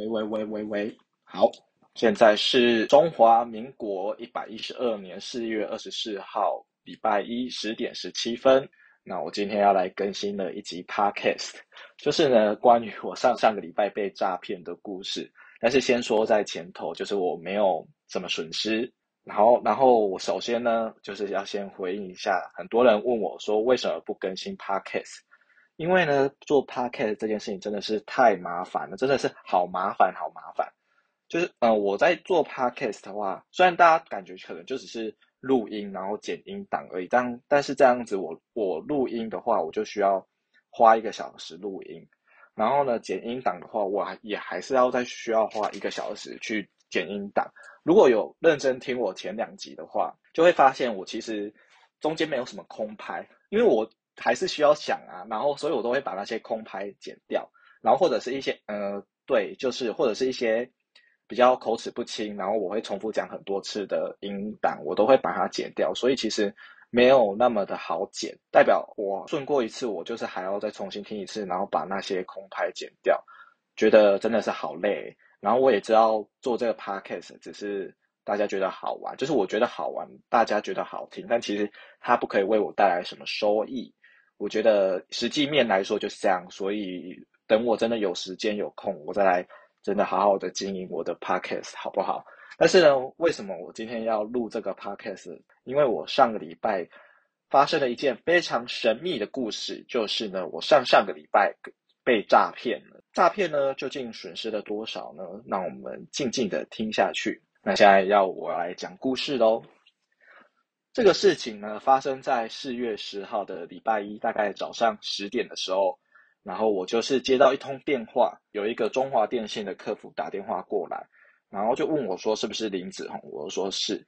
喂喂喂喂喂，好，现在是中华民国一百一十二年四月二十四号，礼拜一十点十七分。那我今天要来更新的一集 podcast，就是呢关于我上上个礼拜被诈骗的故事。但是先说在前头，就是我没有什么损失。然后，然后我首先呢，就是要先回应一下，很多人问我说为什么不更新 podcast。因为呢，做 podcast 这件事情真的是太麻烦了，真的是好麻烦，好麻烦。就是，呃，我在做 podcast 的话，虽然大家感觉可能就只是录音，然后剪音档而已，但但是这样子，我我录音的话，我就需要花一个小时录音，然后呢，剪音档的话，我也还是要再需要花一个小时去剪音档。如果有认真听我前两集的话，就会发现我其实中间没有什么空拍，因为我。还是需要想啊，然后所以我都会把那些空拍剪掉，然后或者是一些呃，对，就是或者是一些比较口齿不清，然后我会重复讲很多次的音档，我都会把它剪掉。所以其实没有那么的好剪，代表我顺过一次，我就是还要再重新听一次，然后把那些空拍剪掉，觉得真的是好累。然后我也知道做这个 podcast 只是大家觉得好玩，就是我觉得好玩，大家觉得好听，但其实它不可以为我带来什么收益。我觉得实际面来说就是这样，所以等我真的有时间有空，我再来真的好好的经营我的 podcast，好不好？但是呢，为什么我今天要录这个 podcast？因为我上个礼拜发生了一件非常神秘的故事，就是呢，我上上个礼拜被诈骗了。诈骗呢，究竟损失了多少呢？让我们静静的听下去。那现在要我来讲故事喽。这个事情呢，发生在四月十号的礼拜一，大概早上十点的时候，然后我就是接到一通电话，有一个中华电信的客服打电话过来，然后就问我说是不是林子宏，我说是，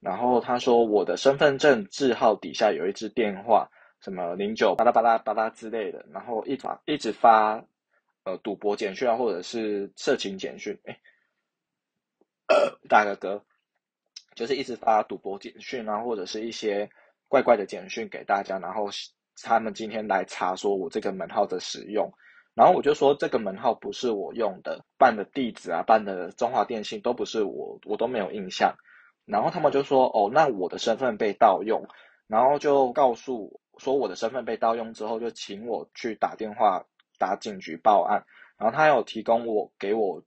然后他说我的身份证字号底下有一支电话，什么零九巴拉巴拉巴拉之类的，然后一发一直发呃赌博简讯啊，或者是色情简讯，哎，大哥哥。就是一直发赌博简讯啊，或者是一些怪怪的简讯给大家，然后他们今天来查说我这个门号的使用，然后我就说这个门号不是我用的，办的地址啊，办的中华电信都不是我，我都没有印象。然后他们就说哦，那我的身份被盗用，然后就告诉说我的身份被盗用之后，就请我去打电话打警局报案，然后他有提供我给我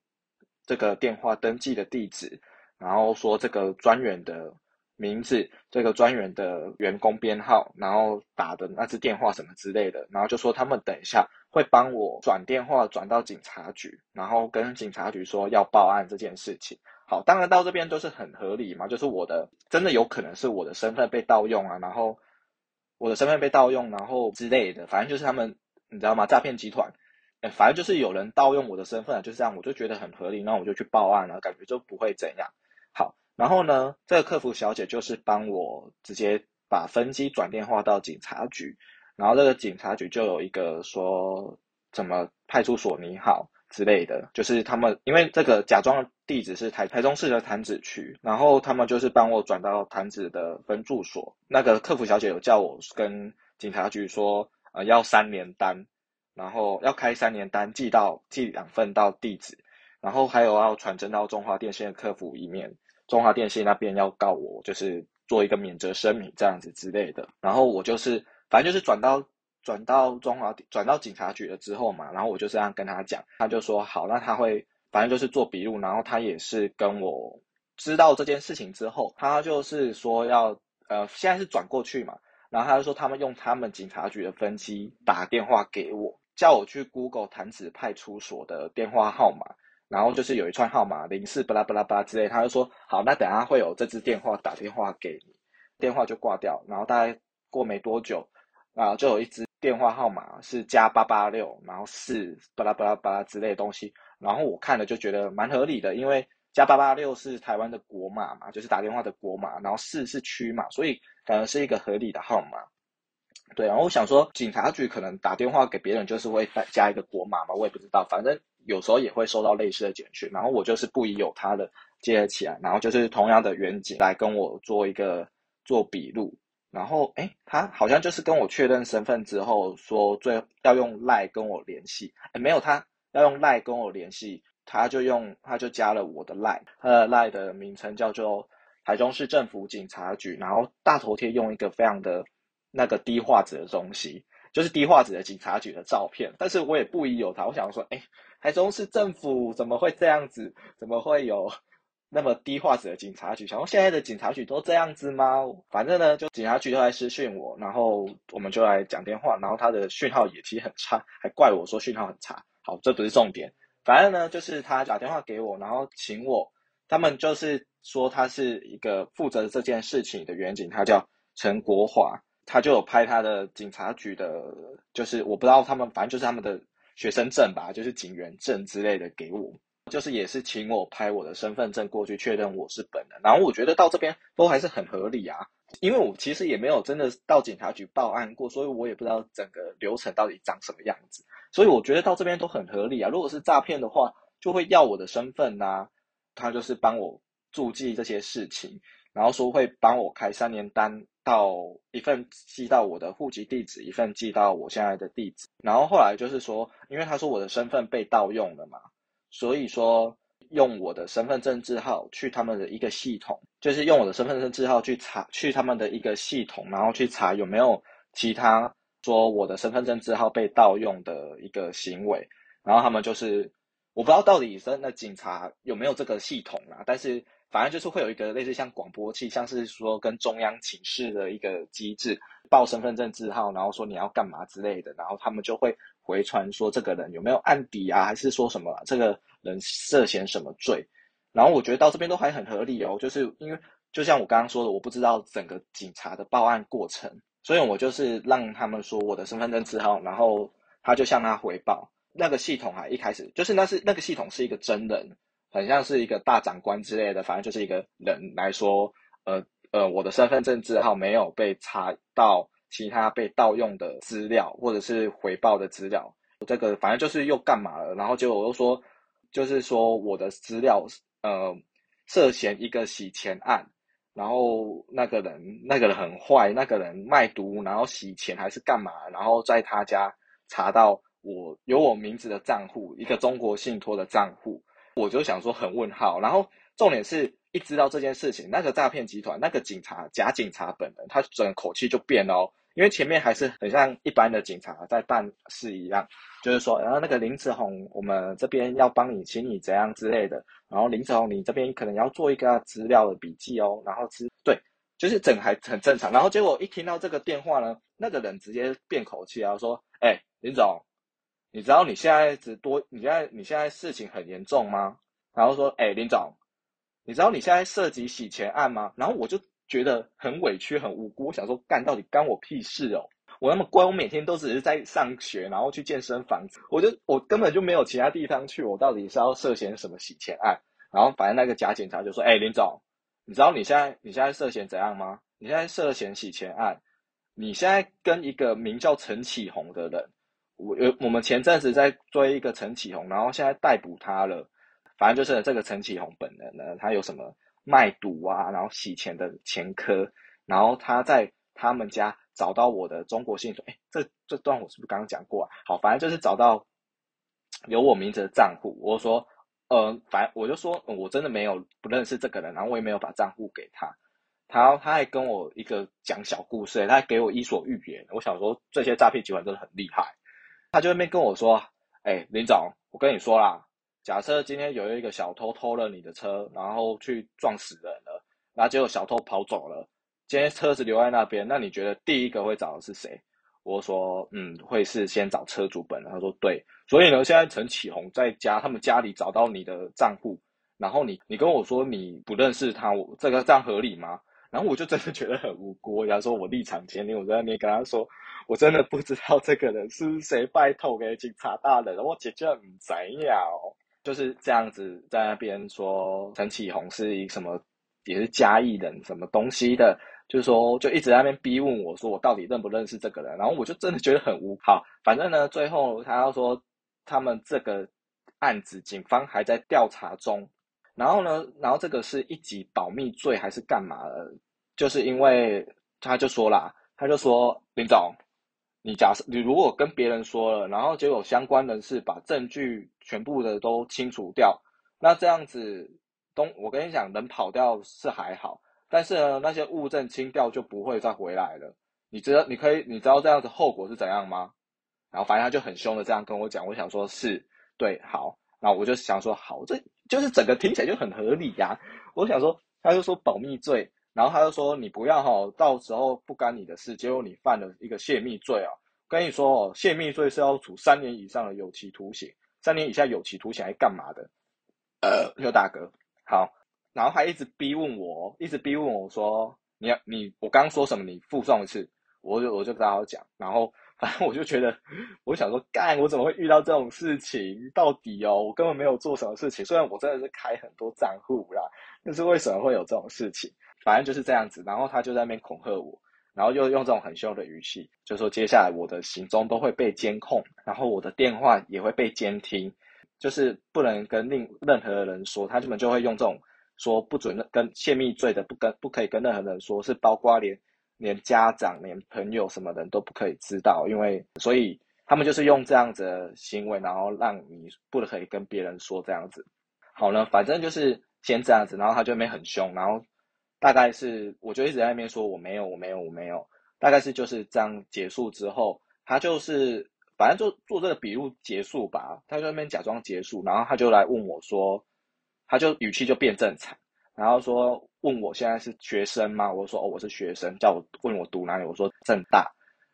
这个电话登记的地址。然后说这个专员的名字，这个专员的员工编号，然后打的那只电话什么之类的，然后就说他们等一下会帮我转电话转到警察局，然后跟警察局说要报案这件事情。好，当然到这边都是很合理嘛，就是我的真的有可能是我的身份被盗用啊，然后我的身份被盗用，然后之类的，反正就是他们你知道吗？诈骗集团。哎，反正就是有人盗用我的身份，就是这样，我就觉得很合理，那我就去报案了，感觉就不会怎样。好，然后呢，这个客服小姐就是帮我直接把分机转电话到警察局，然后这个警察局就有一个说怎么派出所你好之类的，就是他们因为这个假装地址是台台中市的潭子区，然后他们就是帮我转到潭子的分住所。那个客服小姐有叫我跟警察局说，呃，要三连单，然后要开三年单寄到寄两份到地址，然后还有要传真到中华电信的客服一面。中华电信那边要告我，就是做一个免责声明这样子之类的。然后我就是，反正就是转到转到中华转到警察局了之后嘛，然后我就这样跟他讲，他就说好，那他会反正就是做笔录，然后他也是跟我知道这件事情之后，他就是说要呃现在是转过去嘛，然后他就说他们用他们警察局的分机打电话给我，叫我去 Google 潭子派出所的电话号码。然后就是有一串号码零四巴拉巴拉巴拉之类，他就说好，那等下会有这支电话打电话给你，电话就挂掉。然后大概过没多久，啊，就有一支电话号码是加八八六，然后四巴拉巴拉巴拉之类的东西。然后我看了就觉得蛮合理的，因为加八八六是台湾的国码嘛，就是打电话的国码，然后四是区码，所以可能是一个合理的号码。对，然后我想说，警察局可能打电话给别人就是会加一个国码嘛，我也不知道，反正。有时候也会收到类似的简讯，然后我就是不疑有他的接了起来，然后就是同样的远景来跟我做一个做笔录，然后哎，他好像就是跟我确认身份之后说最要用赖跟我联系，哎，没有他要用赖跟我联系，他就用他就加了我的 line，他的 line 的名称叫做台中市政府警察局，然后大头贴用一个非常的那个低画质的东西，就是低画质的警察局的照片，但是我也不疑有他，我想说，哎，台中市政府怎么会这样子？怎么会有？那么低画质的警察局，想说现在的警察局都这样子吗？反正呢，就警察局都来私讯我，然后我们就来讲电话，然后他的讯号也其实很差，还怪我说讯号很差。好，这不是重点，反正呢，就是他打电话给我，然后请我，他们就是说他是一个负责这件事情的远警，他叫陈国华，他就有拍他的警察局的，就是我不知道他们，反正就是他们的学生证吧，就是警员证之类的给我。就是也是请我拍我的身份证过去确认我是本人，然后我觉得到这边都还是很合理啊，因为我其实也没有真的到警察局报案过，所以我也不知道整个流程到底长什么样子，所以我觉得到这边都很合理啊。如果是诈骗的话，就会要我的身份呐，他就是帮我注记这些事情，然后说会帮我开三年单，到一份寄到我的户籍地址，一份寄到我现在的地址，然后后来就是说，因为他说我的身份被盗用了嘛。所以说，用我的身份证字号去他们的一个系统，就是用我的身份证字号去查，去他们的一个系统，然后去查有没有其他说我的身份证字号被盗用的一个行为。然后他们就是，我不知道到底是那警察有没有这个系统啦，但是反正就是会有一个类似像广播器，像是说跟中央请示的一个机制，报身份证字号，然后说你要干嘛之类的，然后他们就会。回传说这个人有没有案底啊，还是说什么这个人涉嫌什么罪？然后我觉得到这边都还很合理哦，就是因为就像我刚刚说的，我不知道整个警察的报案过程，所以我就是让他们说我的身份证字号，然后他就向他回报。那个系统啊，一开始就是那是那个系统是一个真人，很像是一个大长官之类的，反正就是一个人来说，呃呃，我的身份证字号没有被查到。其他被盗用的资料，或者是回报的资料，这个反正就是又干嘛了？然后结果又说，就是说我的资料呃涉嫌一个洗钱案，然后那个人那个人很坏，那个人卖毒，然后洗钱还是干嘛？然后在他家查到我有我名字的账户，一个中国信托的账户，我就想说很问号。然后重点是。一知道这件事情，那个诈骗集团那个警察假警察本人，他整个口气就变了哦，因为前面还是很像一般的警察在办事一样，就是说，然后那个林子宏，我们这边要帮你，请你怎样之类的，然后林子宏，你这边可能要做一个资料的笔记哦，然后是，对，就是整还很正常，然后结果一听到这个电话呢，那个人直接变口气啊，说，哎，林总，你知道你现在只多，你现在你现在事情很严重吗？然后说，哎，林总。你知道你现在涉及洗钱案吗？然后我就觉得很委屈、很无辜，我想说干到底干我屁事哦！我那么乖，我每天都只是在上学，然后去健身房，我就我根本就没有其他地方去，我到底是要涉嫌什么洗钱案？然后反正那个假警察就说：“哎，林总，你知道你现在你现在涉嫌怎样吗？你现在涉嫌洗钱案，你现在跟一个名叫陈启宏的人，我有我们前阵子在追一个陈启宏，然后现在逮捕他了。”反正就是这个陈启宏本人呢，他有什么卖毒啊，然后洗钱的前科，然后他在他们家找到我的中国信托，哎，这这段我是不是刚刚讲过啊？好，反正就是找到有我名字的账户，我说，呃，反正我就说我真的没有不认识这个人，然后我也没有把账户给他，他他还跟我一个讲小故事，他还给我伊索寓言，我想说这些诈骗集团真的很厉害，他就那边跟我说，哎，林总，我跟你说啦。假设今天有一个小偷偷了你的车，然后去撞死人了，然后结果小偷跑走了，今天车子留在那边，那你觉得第一个会找的是谁？我说，嗯，会是先找车主本人。他说，对。所以呢，现在陈启宏在家，他们家里找到你的账户，然后你你跟我说你不认识他，我这个这样合理吗？然后我就真的觉得很无辜。然后说我立场坚定，我在那边跟他说，我真的不知道这个人是谁拜托给警察大人，我姐姐唔知呀。就是这样子在那边说陈启宏是一什么，也是嘉义人什么东西的，就是说就一直在那边逼问我说我到底认不认识这个人，然后我就真的觉得很无好。反正呢，最后他要说他们这个案子警方还在调查中，然后呢，然后这个是一级保密罪还是干嘛的？就是因为他就说啦，他就说林总，你假设你如果跟别人说了，然后结果相关人士把证据全部的都清除掉，那这样子东我跟你讲，人跑掉是还好，但是呢，那些物证清掉就不会再回来了。你知道你可以你知道这样子后果是怎样吗？然后反正他就很凶的这样跟我讲，我想说是对好，然后我就想说好，这就是整个听起来就很合理呀。我想说，他就说保密罪。然后他就说：“你不要哈，到时候不干你的事。结果你犯了一个泄密罪啊！跟你说哦，泄密罪是要处三年以上的有期徒刑，三年以下有期徒刑还干嘛的？呃，六大哥，好。然后还一直逼问我，一直逼问我说：你你我刚说什么？你附送一次，我就我就跟他讲。然后反 正我就觉得，我想说，干我怎么会遇到这种事情？到底哦，我根本没有做什么事情。虽然我真的是开很多账户啦，但是为什么会有这种事情？”反正就是这样子，然后他就在那边恐吓我，然后又用这种很凶的语气，就说接下来我的行踪都会被监控，然后我的电话也会被监听，就是不能跟另任何人说，他根本就会用这种说不准跟泄密罪的，不跟不可以跟任何人说，是包括连连家长、连朋友什么人都不可以知道，因为所以他们就是用这样子的行为，然后让你不可以跟别人说这样子。好了，反正就是先这样子，然后他就没很凶，然后。大概是，我就一直在那边说我没有，我没有，我没有。大概是就是这样结束之后，他就是反正就做这个笔录结束吧。他在那边假装结束，然后他就来问我说，他就语气就变正常，然后说问我现在是学生吗？我说哦，我是学生，叫我问我读哪里？我说正大。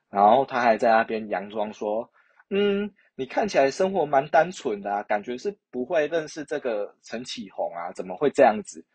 然后他还在那边佯装说，嗯，你看起来生活蛮单纯的，感觉是不会认识这个陈启宏啊？怎么会这样子？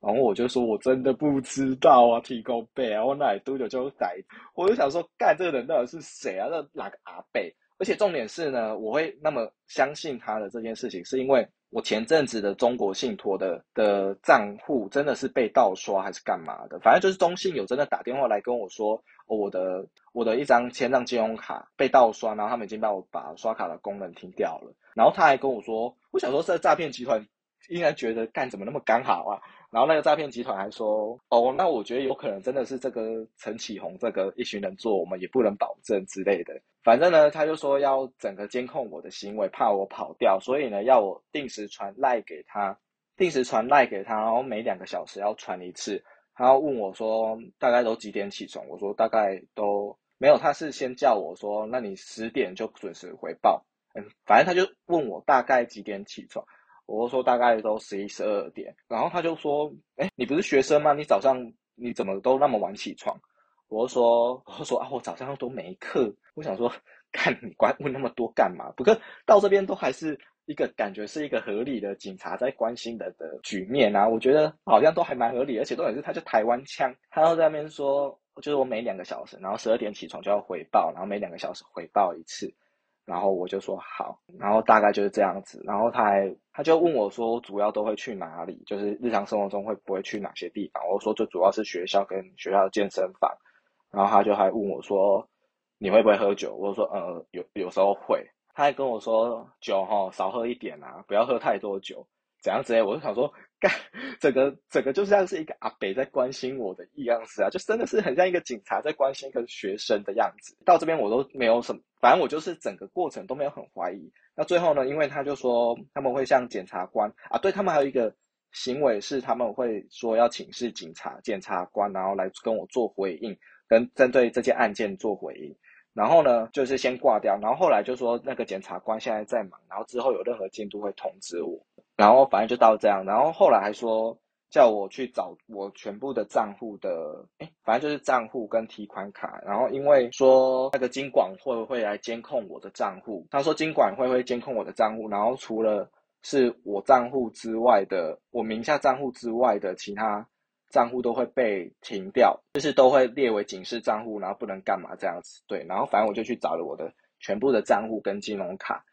然后我就说，我真的不知道啊，提供背啊，我哪里多久就逮？我就想说，干这个人到底是谁啊？那哪个阿贝？而且重点是呢，我会那么相信他的这件事情，是因为我前阵子的中国信托的的账户真的是被盗刷还是干嘛的？反正就是中信有真的打电话来跟我说，我的我的一张千账金融卡被盗刷，然后他们已经帮我把刷卡的功能停掉了。然后他还跟我说，我想说这诈骗集团应该觉得干怎么那么刚好啊？然后那个诈骗集团还说：“哦，那我觉得有可能真的是这个陈启宏这个一群人做，我们也不能保证之类的。反正呢，他就说要整个监控我的行为，怕我跑掉，所以呢，要我定时传赖给他，定时传赖给他，然后每两个小时要传一次。他要问我说大概都几点起床？我说大概都没有。他是先叫我说，那你十点就准时回报。嗯，反正他就问我大概几点起床。”我就说大概都十一十二点，然后他就说：“哎，你不是学生吗？你早上你怎么都那么晚起床？”我就说：“我说啊，我早上都没课。”我想说，看你关问那么多干嘛？不过到这边都还是一个感觉是一个合理的警察在关心的的局面啊，我觉得好像都还蛮合理，而且重点是他就台湾腔，他要在那边说，就是我每两个小时，然后十二点起床就要回报，然后每两个小时回报一次。然后我就说好，然后大概就是这样子。然后他还他就问我说，主要都会去哪里？就是日常生活中会不会去哪些地方？我说最主要是学校跟学校的健身房。然后他就还问我说，你会不会喝酒？我说呃有有时候会。他还跟我说酒哈少喝一点啊，不要喝太多酒。怎样之类，我就想说，干，整个整个就像是一个阿北在关心我的一样子啊，就真的是很像一个警察在关心一个学生的样子。到这边我都没有什么，反正我就是整个过程都没有很怀疑。那最后呢，因为他就说他们会向检察官啊，对他们还有一个行为是他们会说要请示警察检察官，然后来跟我做回应，跟针对这件案件做回应。然后呢，就是先挂掉，然后后来就说那个检察官现在在忙，然后之后有任何进度会通知我。然后反正就到这样，然后后来还说叫我去找我全部的账户的，哎，反正就是账户跟提款卡。然后因为说那个金管会会来监控我的账户，他说金管会会监控我的账户，然后除了是我账户之外的，我名下账户之外的其他账户都会被停掉，就是都会列为警示账户，然后不能干嘛这样子。对，然后反正我就去找了我的全部的账户跟金融卡。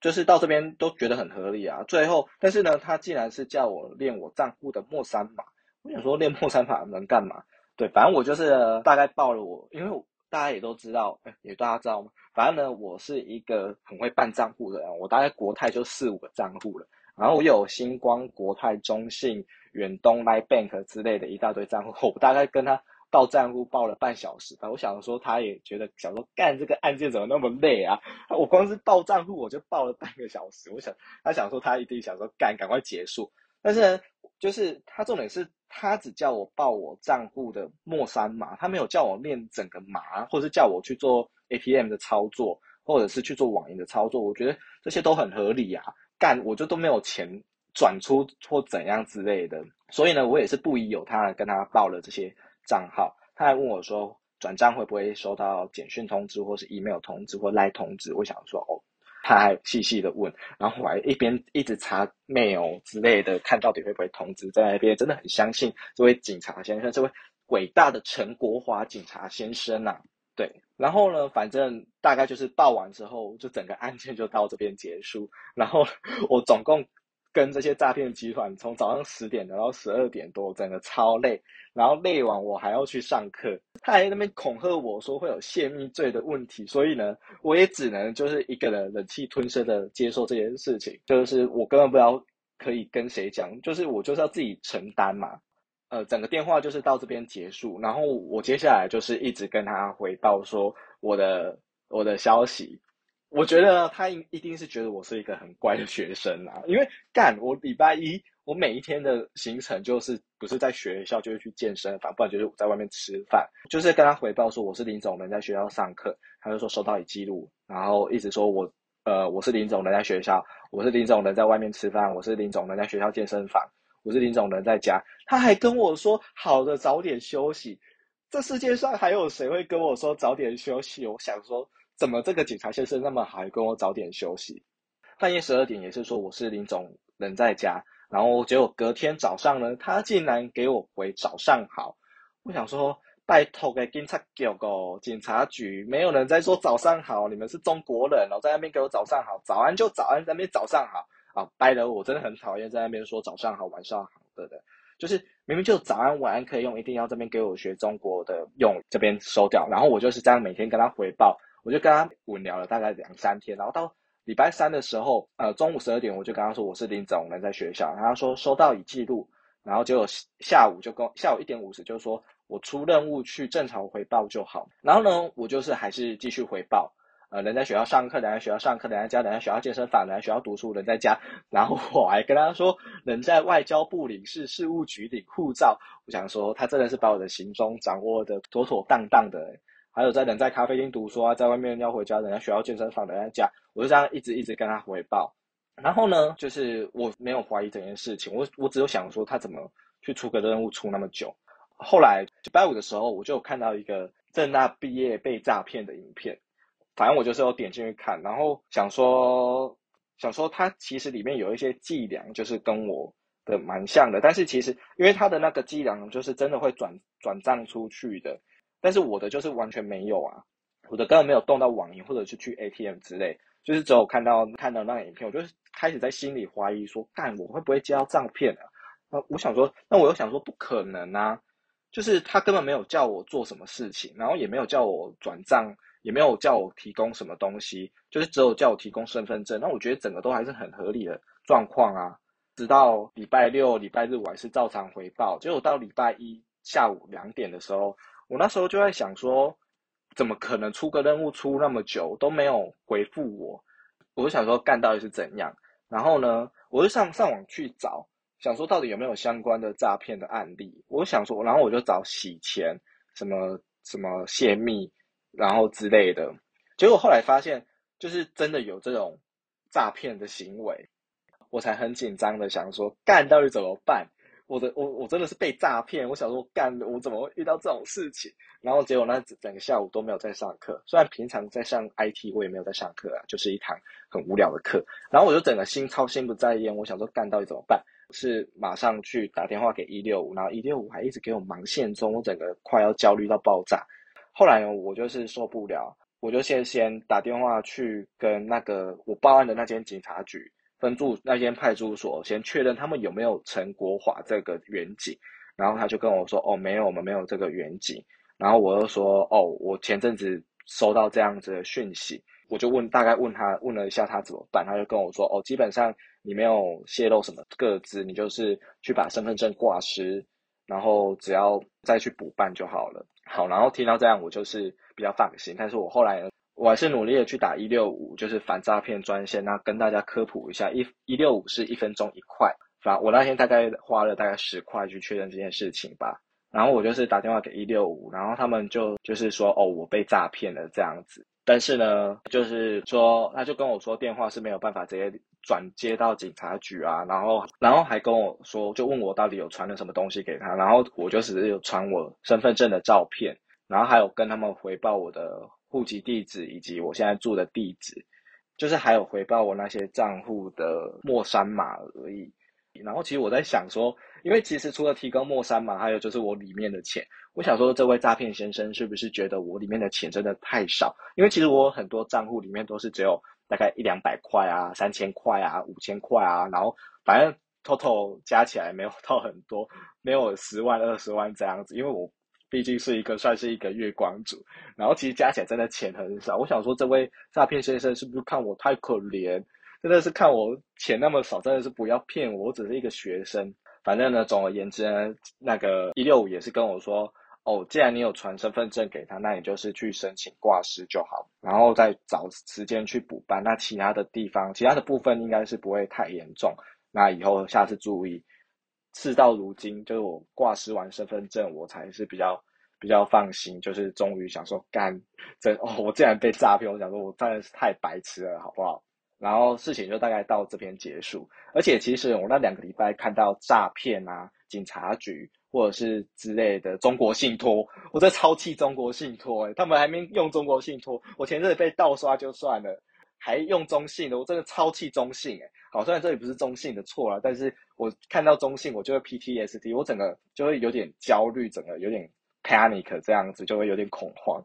就是到这边都觉得很合理啊，最后，但是呢，他既然是叫我练我账户的莫三码，我想说练莫三码能干嘛？对，反正我就是大概报了我，因为大家也都知道，也大家知道吗？反正呢，我是一个很会办账户的人，我大概国泰就四五个账户了，然后我有星光、国泰、中信、远东、Line Bank 之类的一大堆账户，我大概跟他，报账户报了半小时吧。我想说，他也觉得想说，干这个案件怎么那么累啊？我光是报账户我就报了半个小时。我想他想说，他一定想说，干赶快结束。但是呢，就是他重点是他只叫我报我账户的末三码，他没有叫我念整个码，或者是叫我去做 APM 的操作，或者是去做网银的操作。我觉得这些都很合理啊。干我就都没有钱转出或怎样之类的，所以呢，我也是不疑有他的跟他报了这些账号。他还问我说，转账会不会收到简讯通知，或是 email 通知，或来通知？我想说，哦，他还细细的问，然后我还一边一直查 mail 之类的，看到底会不会通知。在那边真的很相信这位警察先生，这位伟大的陈国华警察先生呐。对，然后呢，反正大概就是报完之后，就整个案件就到这边结束。然后 我总共跟这些诈骗集团从早上十点聊到十二点多，整个超累。然后累完我还要去上课，他还在那边恐吓我说会有泄密罪的问题，所以呢，我也只能就是一个人忍气吞声的接受这件事情。就是我根本不知道可以跟谁讲，就是我就是要自己承担嘛。呃，整个电话就是到这边结束，然后我接下来就是一直跟他回报说我的我的消息。我觉得他一一定是觉得我是一个很乖的学生啊，因为干我礼拜一我每一天的行程就是不是在学校就是去健身房，不然就是在外面吃饭，就是跟他回报说我是林总人在学校上课，他就说收到已记录，然后一直说我呃我是林总人在学校，我是林总人在外面吃饭，我是林总人在学校健身房。我是林总人在家，他还跟我说好的早点休息。这世界上还有谁会跟我说早点休息？我想说，怎么这个警察先生那么好，还跟我早点休息？半夜十二点也是说我是林总人在家，然后结果隔天早上呢，他竟然给我回早上好。我想说，拜托给警察局个警察局，没有人在说早上好，你们是中国人哦，在那边给我早上好，早安就早安，在那边早上好。啊，拜了，我真的很讨厌在那边说早上好、晚上好的的，就是明明就早安、晚安可以用，一定要这边给我学中国的用，这边收掉。然后我就是这样每天跟他回报，我就跟他稳聊了大概两三天。然后到礼拜三的时候，呃，中午十二点我就跟他说我是林总人在学校，然后他说收到已记录。然后结果下午就跟下午一点五十就说我出任务去正常回报就好。然后呢，我就是还是继续回报。呃，人在学校上课，人在学校上课，人在家，人在学校健身房，人在学校读书，人在家。然后我还跟他说，人在外交部领事事务局领护照。我想说，他真的是把我的行踪掌握的妥妥当当的。还有在人在咖啡厅读书啊，在外面要回家，人在学校健身房，人在家。我就这样一直一直跟他回报。然后呢，就是我没有怀疑这件事情，我我只有想说，他怎么去出个任务出那么久。后来礼拜五的时候，我就看到一个正大毕业被诈骗的影片。反正我就是有点进去看，然后想说，想说他其实里面有一些伎俩，就是跟我的蛮像的。但是其实因为他的那个伎俩就是真的会转转账出去的，但是我的就是完全没有啊，我的根本没有动到网银或者是去 ATM 之类，就是只有看到看到那个影片，我就是开始在心里怀疑说，干我会不会接到诈骗啊？啊，我想说，那我又想说不可能啊，就是他根本没有叫我做什么事情，然后也没有叫我转账。也没有叫我提供什么东西，就是只有叫我提供身份证。那我觉得整个都还是很合理的状况啊。直到礼拜六、礼拜日我还是照常回报。结果到礼拜一下午两点的时候，我那时候就在想说，怎么可能出个任务出那么久都没有回复我？我就想说干到底是怎样？然后呢，我就上上网去找，想说到底有没有相关的诈骗的案例。我想说，然后我就找洗钱、什么什么泄密。然后之类的，结果后来发现，就是真的有这种诈骗的行为，我才很紧张的想说，干到底怎么办？我的我我真的是被诈骗，我想说干我怎么会遇到这种事情？然后结果那整个下午都没有在上课，虽然平常在上 IT，我也没有在上课啊，就是一堂很无聊的课。然后我就整个心操心不在焉，我想说干到底怎么办？是马上去打电话给一六五，然后一六五还一直给我忙线中，我整个快要焦虑到爆炸。后来呢，我就是受不了，我就先先打电话去跟那个我报案的那间警察局分驻那间派出所，先确认他们有没有陈国华这个远景。然后他就跟我说：“哦，没有，我们没有这个远景。”然后我又说：“哦，我前阵子收到这样子的讯息。”我就问，大概问他问了一下他怎么办，他就跟我说：“哦，基本上你没有泄露什么个资，你就是去把身份证挂失。”然后只要再去补办就好了。好，然后听到这样，我就是比较放心。但是我后来我还是努力的去打一六五，就是反诈骗专线。那跟大家科普一下，一一六五是一分钟一块，反我那天大概花了大概十块去确认这件事情吧。然后我就是打电话给一六五，然后他们就就是说哦，我被诈骗了这样子。但是呢，就是说他就跟我说电话是没有办法直接转接到警察局啊，然后然后还跟我说，就问我到底有传了什么东西给他，然后我就只是有传我身份证的照片，然后还有跟他们回报我的户籍地址以及我现在住的地址，就是还有回报我那些账户的末三码而已。然后其实我在想说，因为其实除了提供莫三嘛，还有就是我里面的钱，我想说这位诈骗先生是不是觉得我里面的钱真的太少？因为其实我很多账户里面都是只有大概一两百块啊、三千块啊、五千块啊，然后反正 total 加起来没有到很多，没有十万、二十万这样子。因为我毕竟是一个算是一个月光族，然后其实加起来真的钱很少。我想说这位诈骗先生是不是看我太可怜？真的是看我钱那么少，真的是不要骗我，我只是一个学生。反正呢，总而言之呢，那个一六五也是跟我说，哦，既然你有传身份证给他，那你就是去申请挂失就好，然后再找时间去补办。那其他的地方，其他的部分应该是不会太严重。那以后下次注意。事到如今，就是我挂失完身份证，我才是比较比较放心，就是终于想说，干，真哦，我竟然被诈骗，我想说，我真的是太白痴了，好不好？然后事情就大概到这边结束，而且其实我那两个礼拜看到诈骗啊、警察局或者是之类的中国信托，我在超气中国信托，诶他们还没用中国信托，我前阵子被盗刷就算了，还用中信的，我真的超气中信，诶好，虽然这里不是中信的错了，但是我看到中信，我就会 PTSD，我整个就会有点焦虑，整个有点 panic 这样子，就会有点恐慌，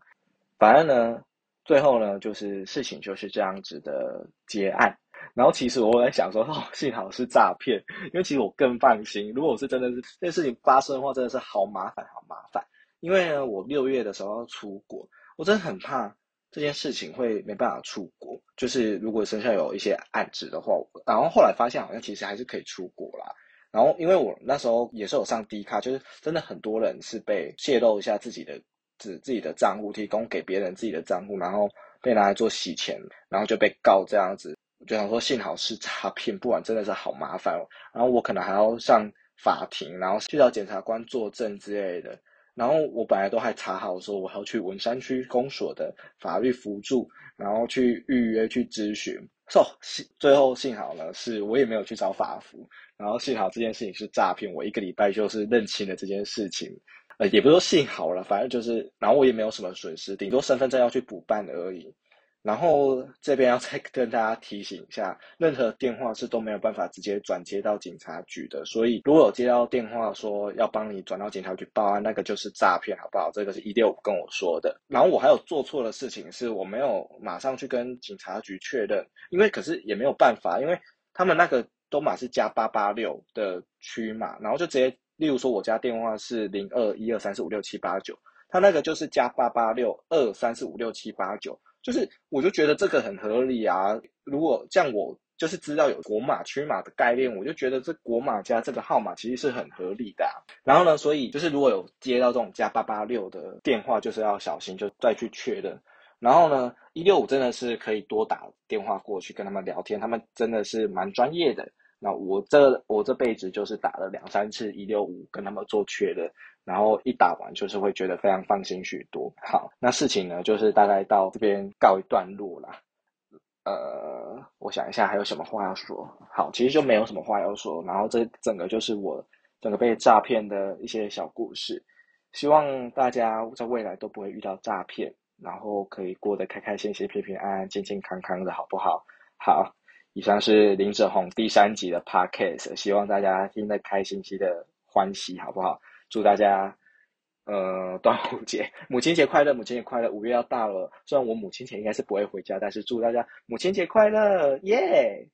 反正呢。最后呢，就是事情就是这样子的结案。然后其实我在想说，哦，幸好是诈骗，因为其实我更放心。如果我是真的是这件事情发生的话，真的是好麻烦，好麻烦。因为呢，我六月的时候要出国，我真的很怕这件事情会没办法出国。就是如果身上有一些案子的话，然后后来发现好像其实还是可以出国啦。然后因为我那时候也是有上 D 卡，就是真的很多人是被泄露一下自己的。自自己的账户提供给别人自己的账户，然后被拿来做洗钱，然后就被告这样子。我就想说，幸好是诈骗，不然真的是好麻烦哦。然后我可能还要上法庭，然后去找检察官作证之类的。然后我本来都还查好说，我要去文山区公所的法律辅助，然后去预约去咨询。so 幸最后幸好呢，是我也没有去找法服，然后幸好这件事情是诈骗，我一个礼拜就是认清了这件事情。呃，也不说幸好了，反正就是，然后我也没有什么损失，顶多身份证要去补办而已。然后这边要再跟大家提醒一下，任何电话是都没有办法直接转接到警察局的，所以如果有接到电话说要帮你转到警察局报案，那个就是诈骗，好不好？这个是一六五跟我说的。然后我还有做错的事情，是我没有马上去跟警察局确认，因为可是也没有办法，因为他们那个都码是加八八六的区码，然后就直接。例如说，我家电话是零二一二三四五六七八九，他那个就是加八八六二三四五六七八九，就是我就觉得这个很合理啊。如果像我就是知道有国码区码的概念，我就觉得这国码加这个号码其实是很合理的。然后呢，所以就是如果有接到这种加八八六的电话，就是要小心，就再去确认。然后呢，一六五真的是可以多打电话过去跟他们聊天，他们真的是蛮专业的。那我这我这辈子就是打了两三次一六五跟他们做确认，然后一打完就是会觉得非常放心许多。好，那事情呢就是大概到这边告一段落啦。呃，我想一下还有什么话要说。好，其实就没有什么话要说。然后这整个就是我整个被诈骗的一些小故事。希望大家在未来都不会遇到诈骗，然后可以过得开开心心、平平安安、健健康康的，好不好？好。以上是林哲宏第三集的 podcast，希望大家听得开心心的欢喜，好不好？祝大家，呃，端午节、母亲节快乐，母亲节快乐！五月要到了，虽然我母亲节应该是不会回家，但是祝大家母亲节快乐，耶！